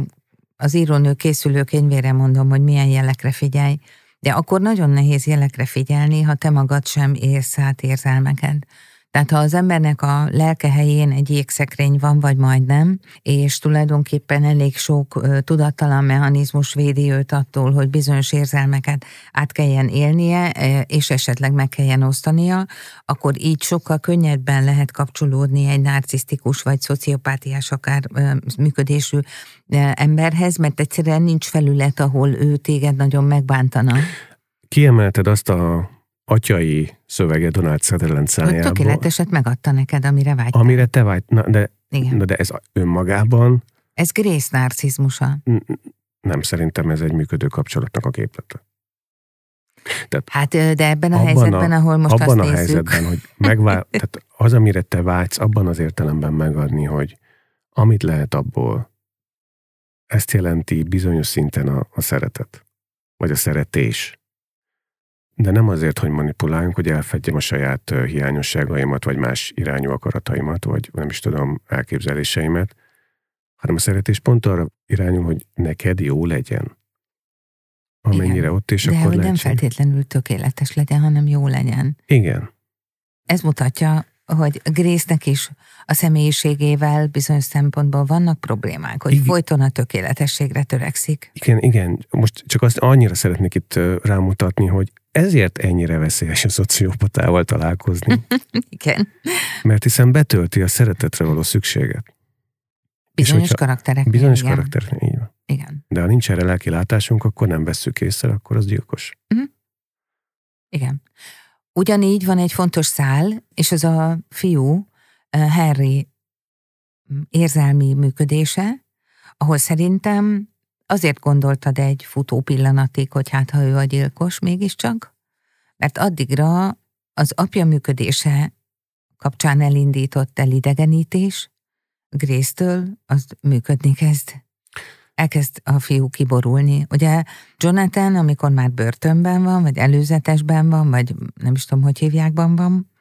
Speaker 2: az írónő készülő könyvére mondom, hogy milyen jelekre figyelj, de akkor nagyon nehéz jelekre figyelni, ha te magad sem érsz át érzelmeket. Tehát ha az embernek a lelke helyén egy jégszekrény van, vagy majdnem, és tulajdonképpen elég sok tudattalan mechanizmus védi őt attól, hogy bizonyos érzelmeket át kelljen élnie, és esetleg meg kelljen osztania, akkor így sokkal könnyebben lehet kapcsolódni egy narcisztikus vagy szociopátiás akár működésű emberhez, mert egyszerűen nincs felület, ahol ő téged nagyon megbántana.
Speaker 1: Kiemelted azt a atyai szövege Donald Sutherland szájából.
Speaker 2: Hogy tökéleteset megadta neked, amire vágytál.
Speaker 1: Amire te vágy, na, de,
Speaker 2: Igen.
Speaker 1: na, de ez önmagában
Speaker 2: Ez Grace narcizmusa.
Speaker 1: nem szerintem ez egy működő kapcsolatnak a képlete.
Speaker 2: Hát, ö, de ebben a
Speaker 1: Abban a-
Speaker 2: helyzetben, ahol most
Speaker 1: abban
Speaker 2: azt
Speaker 1: a
Speaker 2: nézzük,
Speaker 1: helyzetben, hogy megvál, tehát az, amire te vágysz, abban az értelemben megadni, hogy amit lehet abból, ezt jelenti bizonyos szinten a, a szeretet, vagy a szeretés. De nem azért, hogy manipuláljunk, hogy elfedjem a saját hiányosságaimat, vagy más irányú akarataimat, vagy nem is tudom, elképzeléseimet, hanem a szeretés pont arra irányul, hogy neked jó legyen. Amennyire
Speaker 2: Igen.
Speaker 1: ott, és
Speaker 2: de
Speaker 1: akkor
Speaker 2: hogy nem feltétlenül tökéletes legyen, hanem jó legyen.
Speaker 1: Igen.
Speaker 2: Ez mutatja, hogy Grace-nek is a személyiségével bizonyos szempontból vannak problémák, hogy
Speaker 1: Igen.
Speaker 2: folyton a tökéletességre törekszik.
Speaker 1: Igen, igen. Most csak azt annyira szeretnék itt rámutatni, hogy ezért ennyire veszélyes a szociopatával találkozni,
Speaker 2: Igen.
Speaker 1: mert hiszen betölti a szeretetre való szükséget.
Speaker 2: Bizonyos karakterek.
Speaker 1: Bizonyos
Speaker 2: igen.
Speaker 1: karakter, így van.
Speaker 2: Igen.
Speaker 1: De ha nincs erre lelki látásunk, akkor nem vesszük észre, akkor az gyilkos.
Speaker 2: Igen. Ugyanígy van egy fontos szál, és az a fiú, eh, Harry mm, érzelmi működése, ahol szerintem azért gondoltad egy futó pillanatig, hogy hát ha ő a gyilkos mégiscsak, mert addigra az apja működése kapcsán elindított elidegenítés, Grace-től az működni kezd. Elkezd a fiú kiborulni. Ugye Jonathan, amikor már börtönben van, vagy előzetesben van, vagy nem is tudom, hogy hívjákban van,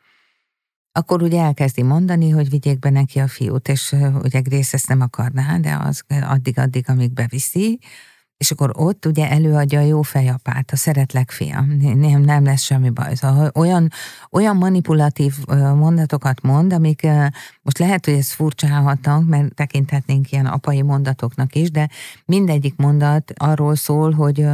Speaker 2: akkor ugye elkezdi mondani, hogy vigyék be neki a fiút, és ugye Grace ezt nem akarná, de az addig-addig, amíg beviszi, és akkor ott ugye előadja a jó fejapát, a szeretlek fiam, nem, nem lesz semmi baj. Szóval olyan, olyan manipulatív mondatokat mond, amik most lehet, hogy ez furcsálhatnak, mert tekinthetnénk ilyen apai mondatoknak is, de mindegyik mondat arról szól, hogy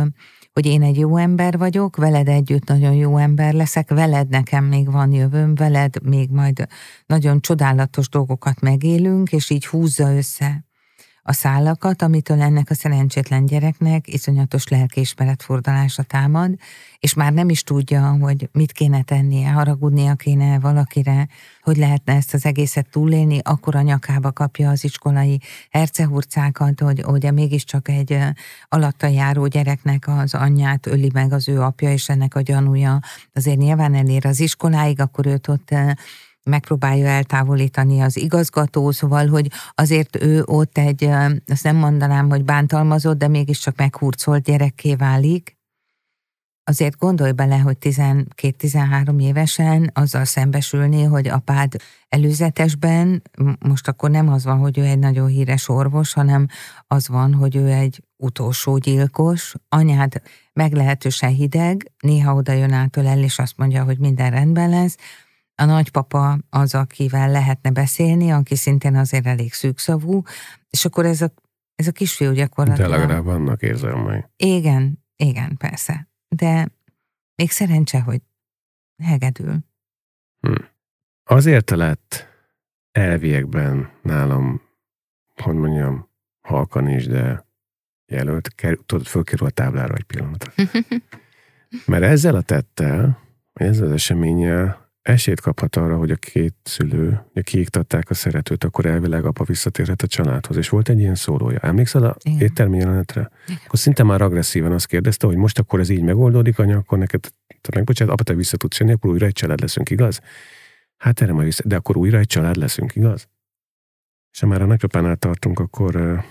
Speaker 2: hogy én egy jó ember vagyok, veled együtt nagyon jó ember leszek, veled nekem még van jövőm, veled még majd nagyon csodálatos dolgokat megélünk, és így húzza össze a szálakat, amitől ennek a szerencsétlen gyereknek iszonyatos lelkiismeret fordalása támad, és már nem is tudja, hogy mit kéne tennie, haragudnia kéne valakire, hogy lehetne ezt az egészet túlélni, akkor a nyakába kapja az iskolai hercehurcákat, hogy ugye mégiscsak egy alatta járó gyereknek az anyját öli meg az ő apja, és ennek a gyanúja azért nyilván elér az iskoláig, akkor őt ott megpróbálja eltávolítani az igazgató, szóval, hogy azért ő ott egy, azt nem mondanám, hogy bántalmazott, de mégiscsak meghurcolt gyerekké válik. Azért gondolj bele, hogy 12-13 évesen azzal szembesülni, hogy apád előzetesben, most akkor nem az van, hogy ő egy nagyon híres orvos, hanem az van, hogy ő egy utolsó gyilkos, anyád meglehetősen hideg, néha oda jön át el, és azt mondja, hogy minden rendben lesz, a nagypapa az, akivel lehetne beszélni, aki szintén azért elég szűkszavú, és akkor ez a, ez a kisfiú
Speaker 1: De
Speaker 2: gyakorlatilag...
Speaker 1: legalább vannak érzelmei.
Speaker 2: Igen, igen, persze. De még szerencse, hogy hegedül.
Speaker 1: Azért lett elviekben nálam, hogy mondjam, halkan is, de jelölt, kerül, tudod, fölkerül a táblára egy pillanatra. Mert ezzel a tettel, ezzel az eseménnyel esélyt kaphat arra, hogy a két szülő, ugye kiiktatták a szeretőt, akkor elvileg apa visszatérhet a családhoz. És volt egy ilyen szólója. Emlékszel a
Speaker 2: Igen.
Speaker 1: éttermi jelenetre?
Speaker 2: Igen.
Speaker 1: Akkor szinte már agresszíven azt kérdezte, hogy most akkor ez így megoldódik, anya, akkor neked, megbocsánat, apa, te vissza tudsz jönni, akkor újra egy család leszünk, igaz? Hát erre majd vissza, de akkor újra egy család leszünk, igaz? És ha már a nagypapánál tartunk, akkor uh,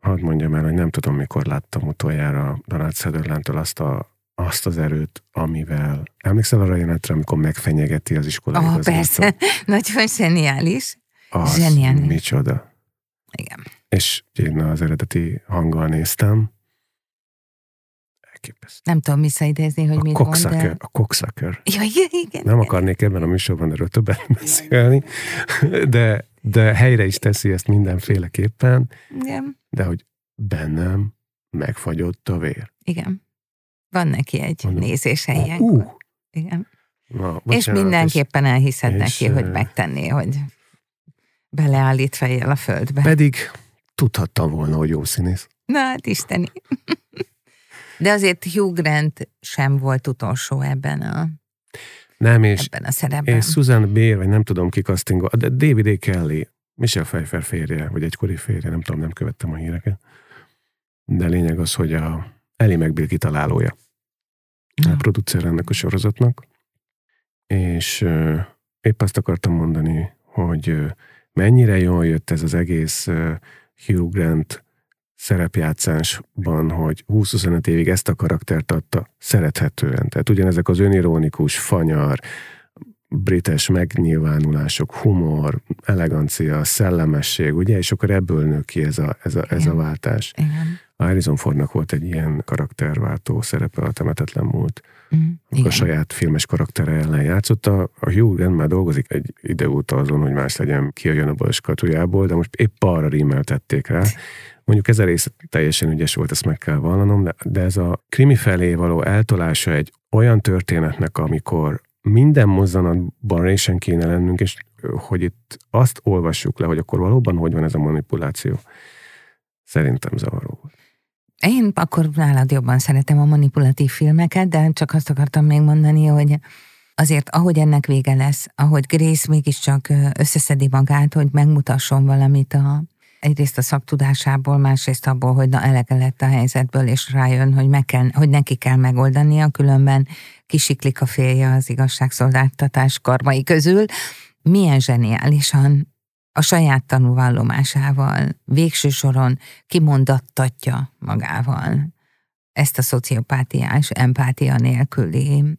Speaker 1: hadd mondjam el, hogy nem tudom, mikor láttam utoljára Donald Sutherlandtől azt, a, azt az erőt, amivel... Emlékszel arra a jelenetre, amikor megfenyegeti az iskolai
Speaker 2: Ah,
Speaker 1: igazgatót?
Speaker 2: persze, nagyon zseniális.
Speaker 1: Az
Speaker 2: Zseniális.
Speaker 1: micsoda.
Speaker 2: Igen.
Speaker 1: És én az eredeti hanggal néztem. Elképesztő.
Speaker 2: Nem tudom visszaidézni, hogy
Speaker 1: A
Speaker 2: mit mond,
Speaker 1: cocksucker,
Speaker 2: de...
Speaker 1: a cocksucker.
Speaker 2: Ja, igen, igen.
Speaker 1: Nem akarnék ebben a műsorban erről többet beszélni, de, de helyre is teszi ezt mindenféleképpen,
Speaker 2: igen.
Speaker 1: de hogy bennem megfagyott a vér.
Speaker 2: Igen. Van neki egy
Speaker 1: Mondom,
Speaker 2: nézése ilyenkor.
Speaker 1: Uh,
Speaker 2: Igen.
Speaker 1: na,
Speaker 2: És mindenképpen elhiszed
Speaker 1: és,
Speaker 2: neki, hogy
Speaker 1: eh,
Speaker 2: megtenné, hogy beleállít fejjel a földbe.
Speaker 1: Pedig tudhattam volna, hogy jó színész.
Speaker 2: Na hát isteni. De azért Hugh Grant sem volt utolsó ebben a
Speaker 1: nem, és,
Speaker 2: ebben a szerepben.
Speaker 1: és Susan Bér, vagy nem tudom ki castingol, de David A. Kelly, Michelle Pfeiffer férje, vagy egykori férje, nem tudom, nem követtem a híreket. De lényeg az, hogy a Ellie McBeal kitalálója. A producer ennek a sorozatnak. És uh, épp azt akartam mondani, hogy uh, mennyire jól jött ez az egész uh, Hugh Grant szerepjátszásban, hogy 20-25 évig ezt a karaktert adta szerethetően. Tehát ugyanezek az önironikus, fanyar, brites megnyilvánulások, humor, elegancia, szellemesség, ugye, és akkor ebből nő ki ez a, ez a, ez a váltás.
Speaker 2: Igen.
Speaker 1: Harrison Fordnak volt egy ilyen karakterváltó szerepe a Temetetlen múlt,
Speaker 2: Mm,
Speaker 1: a
Speaker 2: igen.
Speaker 1: saját filmes karaktere ellen játszotta. A Hugh Grant már dolgozik egy ide óta azon, hogy más legyen, kijöjjön a bal skatujából, de most épp arra rímeltették rá. Mondjuk ez a rész teljesen ügyes volt, ezt meg kell vallanom, de, de ez a krimi felé való eltolása egy olyan történetnek, amikor minden mozzanatban résen kéne lennünk, és hogy itt azt olvassuk le, hogy akkor valóban hogy van ez a manipuláció. Szerintem zavaró.
Speaker 2: Én akkor nálad jobban szeretem a manipulatív filmeket, de csak azt akartam még mondani, hogy azért ahogy ennek vége lesz, ahogy Grace mégiscsak összeszedi magát, hogy megmutasson valamit a, egyrészt a szaktudásából, másrészt abból, hogy na elege lett a helyzetből, és rájön, hogy, meg kell, hogy neki kell megoldania, különben kisiklik a félje az igazságszolgáltatás karmai közül. Milyen zseniálisan a saját tanúvallomásával, végső soron kimondattatja magával ezt a szociopátiás, empátia nélküli mm,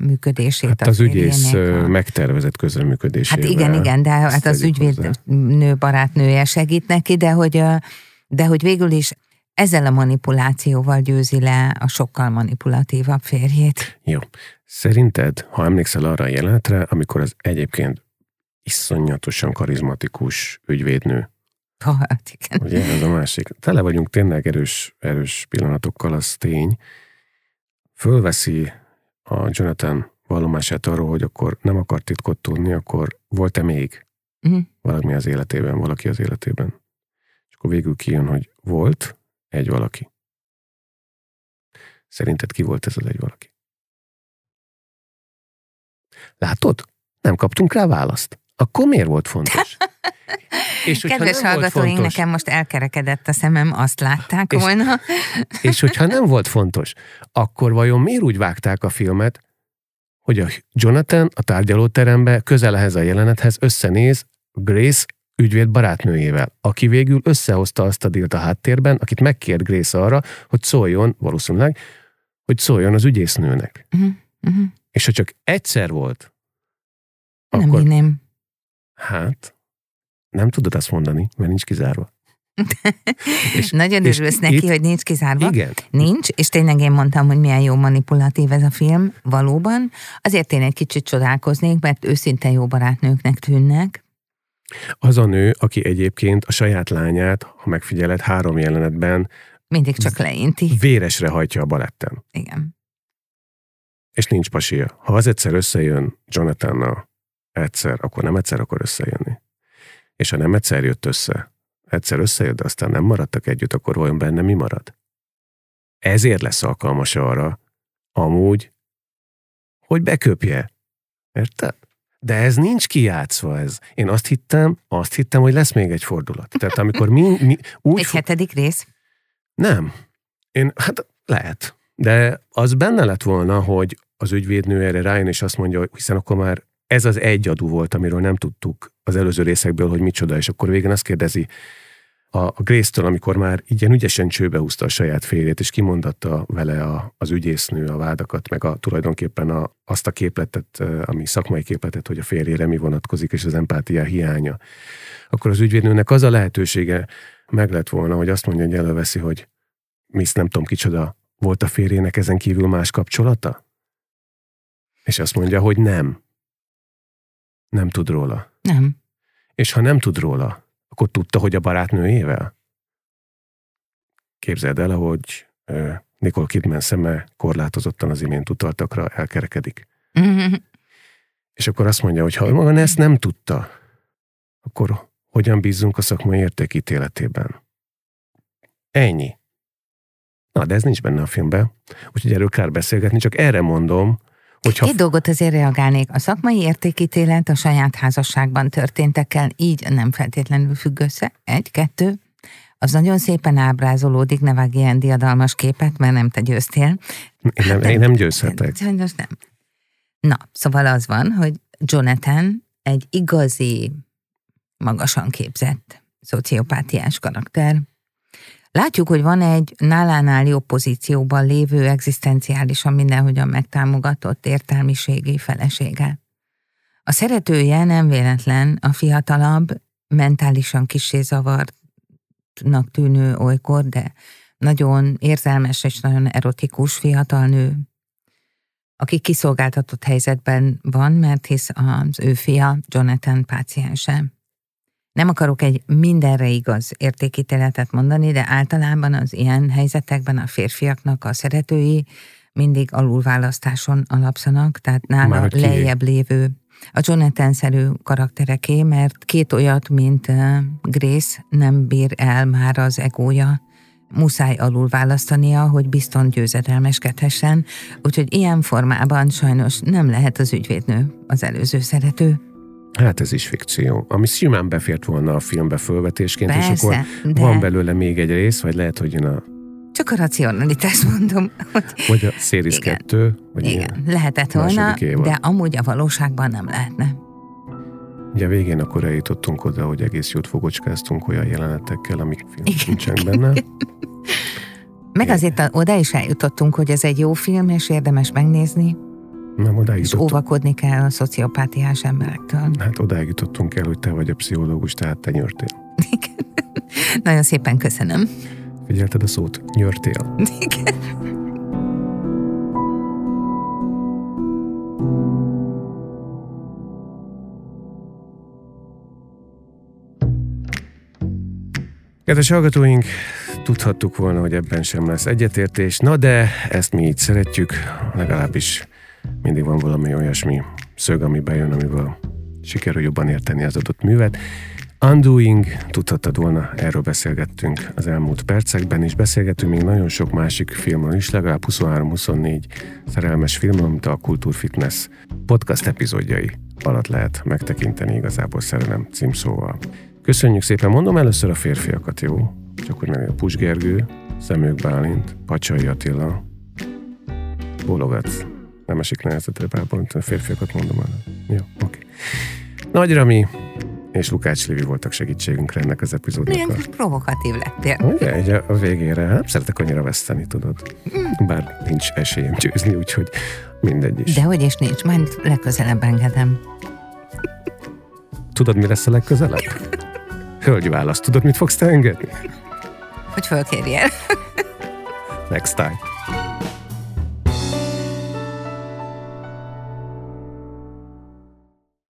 Speaker 2: működését.
Speaker 1: Hát az ügyész
Speaker 2: a-
Speaker 1: megtervezett közreműködésével.
Speaker 2: Hát igen, igen, de hát az
Speaker 1: tegyük
Speaker 2: ügyvéd
Speaker 1: hozzá.
Speaker 2: nő barátnője segít neki, de hogy, de hogy végül is ezzel a manipulációval győzi le a sokkal manipulatívabb férjét.
Speaker 1: Jó. Szerinted, ha emlékszel arra a jelenetre, amikor az egyébként iszonyatosan karizmatikus ügyvédnő,
Speaker 2: hát igen.
Speaker 1: ugye ez a másik, tele vagyunk tényleg erős, erős pillanatokkal, az tény, fölveszi a Jonathan vallomását arról, hogy akkor nem akar titkot tudni, akkor volt-e még
Speaker 2: Mhm.
Speaker 1: valami az életében, valaki az életében. És akkor végül kijön, hogy volt egy valaki. Szerinted ki volt ez az egy valaki? Látod? Nem kaptunk rá választ. Akkor miért volt fontos? És hogyha
Speaker 2: Kedves
Speaker 1: nem volt
Speaker 2: hallgatóink,
Speaker 1: fontos,
Speaker 2: nekem most elkerekedett a szemem, azt látták
Speaker 1: És-
Speaker 2: volna.
Speaker 1: és hogyha nem volt fontos, akkor vajon miért úgy vágták a filmet, hogy a Jonathan a tárgyalóterembe közel ehhez a jelenethez összenéz Grace ügyvéd barátnőjével, aki végül összehozta azt a dílt a háttérben, akit megkért Grace arra, hogy szóljon, valószínűleg, hogy szóljon az ügyésznőnek.
Speaker 2: Mhm, mhm.
Speaker 1: És ha csak egyszer volt,
Speaker 2: Nem
Speaker 1: akkor
Speaker 2: hinném.
Speaker 1: hát nem tudod azt mondani, mert nincs kizárva. És-
Speaker 2: Nagyon
Speaker 1: és
Speaker 2: örülsz neki,
Speaker 1: itt-
Speaker 2: hogy nincs kizárva.
Speaker 1: Igen.
Speaker 2: Nincs, és tényleg én mondtam, hogy milyen jó manipulatív ez a film, valóban. Azért én egy kicsit csodálkoznék, mert őszinte jó barátnőknek tűnnek.
Speaker 1: Az a nő, aki egyébként a saját lányát, ha megfigyeled, három jelenetben
Speaker 2: Mindig csak leinti.
Speaker 1: véresre hajtja a baletten.
Speaker 2: Igen.
Speaker 1: És nincs pasia. Ha az egyszer összejön Jonathannal egyszer, akkor nem egyszer akar összejönni. És ha nem egyszer jött össze, egyszer összejött, de aztán nem maradtak együtt, akkor vajon benne mi marad? Ezért lesz alkalmas arra, amúgy, hogy beköpje. Érted? De ez nincs kijátszva ez. Én azt hittem, azt hittem, hogy lesz még egy fordulat. Tehát amikor mi, mi úgy
Speaker 2: Egy hetedik rész.
Speaker 1: nem. Én, hát lehet. De az benne lett volna, hogy az ügyvédnő erre rájön, és azt mondja, hogy hiszen akkor már ez az egy adó volt, amiről nem tudtuk az előző részekből, hogy micsoda, és akkor végén azt kérdezi a, a Grace-től, amikor már ilyen ügyesen csőbe húzta a saját férjét, és kimondatta vele a, az ügyésznő a vádakat, meg a, tulajdonképpen a, azt a képletet, ami szakmai képletet, hogy a férjére mi vonatkozik, és az empátia hiánya. Akkor az ügyvédnőnek az a lehetősége meg lett volna, hogy azt mondja, hogy előveszi, hogy Miss nem tudom kicsoda, volt a férjének ezen kívül más kapcsolata? És azt mondja, hogy nem. Nem tud róla.
Speaker 2: Nem.
Speaker 1: És ha nem tud róla, akkor tudta, hogy a barátnőjével? Képzeld el, ahogy uh, Nicole Kidman szeme korlátozottan az imént utaltakra elkerekedik. És akkor azt mondja, hogy ha maga ezt nem tudta, akkor hogyan bízzunk a szakmai értékítéletében? Ennyi. Na, de ez nincs benne a filmben, úgyhogy erről kár beszélgetni, csak erre mondom, Hogyha...
Speaker 2: Egy dolgot azért reagálnék. A szakmai értékítélet a saját házasságban történtekkel így nem feltétlenül függ össze. Egy, kettő. Az nagyon szépen ábrázolódik, ne vágj ilyen diadalmas képet, mert nem te győztél.
Speaker 1: Én nem, én nem győzhetek.
Speaker 2: Sajnos nem. Na, szóval az van, hogy Jonathan egy igazi, magasan képzett szociopátiás karakter, Látjuk, hogy van egy nálánál jobb pozícióban lévő egzisztenciálisan mindenhogyan megtámogatott értelmiségi felesége. A szeretője nem véletlen a fiatalabb, mentálisan kisé zavartnak tűnő olykor, de nagyon érzelmes és nagyon erotikus fiatal nő, aki kiszolgáltatott helyzetben van, mert hisz az ő fia Jonathan páciense. Nem akarok egy mindenre igaz értékítéletet mondani, de általában az ilyen helyzetekben a férfiaknak a szeretői mindig alulválasztáson alapszanak, tehát nála lejjebb lévő a Jonathan-szerű karaktereké, mert két olyat, mint Grace nem bír el már az egója, muszáj alul választania, hogy bizton győzedelmeskedhessen, úgyhogy ilyen formában sajnos nem lehet az ügyvédnő az előző szerető.
Speaker 1: Hát ez is fikció, ami simán befért volna a filmbe fölvetésként, Persze, és akkor de... van belőle még egy rész, vagy lehet, hogy jön a
Speaker 2: csak a racionalitást mondom.
Speaker 1: Hogy, vagy a Series 2, vagy
Speaker 2: igen, ilyen lehetett volna, de amúgy a valóságban nem lehetne.
Speaker 1: Ugye végén akkor eljutottunk oda, hogy egész jót fogocskáztunk olyan jelenetekkel, amik nincsenek benne.
Speaker 2: Meg azért oda is eljutottunk, hogy ez egy jó film, és érdemes megnézni.
Speaker 1: Nem, odáig
Speaker 2: És óvakodni kell a szociopátiás emberektől.
Speaker 1: Hát odáig jutottunk el, hogy te vagy a pszichológus, tehát te nyörtél.
Speaker 2: Igen. Nagyon szépen köszönöm.
Speaker 1: Figyelted a szót? Nyörtél. Igen. Kedves hallgatóink, tudhattuk volna, hogy ebben sem lesz egyetértés, na de ezt mi így szeretjük, legalábbis mindig van valami olyasmi szög, ami bejön, amivel sikerül jobban érteni az adott művet. Undoing, tudhattad volna, erről beszélgettünk az elmúlt percekben, és beszélgetünk még nagyon sok másik filmről is, legalább 23-24 szerelmes film, amit a Kultúrfitness podcast epizódjai alatt lehet megtekinteni igazából szerelem címszóval. Köszönjük szépen, mondom először a férfiakat, jó? Csak hogy meg a Pus Gergő, Szemők Bálint, Pacsai Attila, bólogatsz nem esik nehezetre a férfiakat mondom el. Jó, oké. Okay. Nagy Rami és Lukács Livi voltak segítségünkre ennek az epizódnak.
Speaker 2: Milyen provokatív lettél.
Speaker 1: Ugye, egy a, a végére, hát szeretek annyira veszteni, tudod. Mm. Bár nincs esélyem győzni, úgyhogy mindegy is.
Speaker 2: De hogy is nincs, majd legközelebb engedem.
Speaker 1: Tudod, mi lesz a legközelebb? Hölgy választ. Tudod, mit fogsz te engedni?
Speaker 2: Hogy fölkérjél.
Speaker 1: Next time.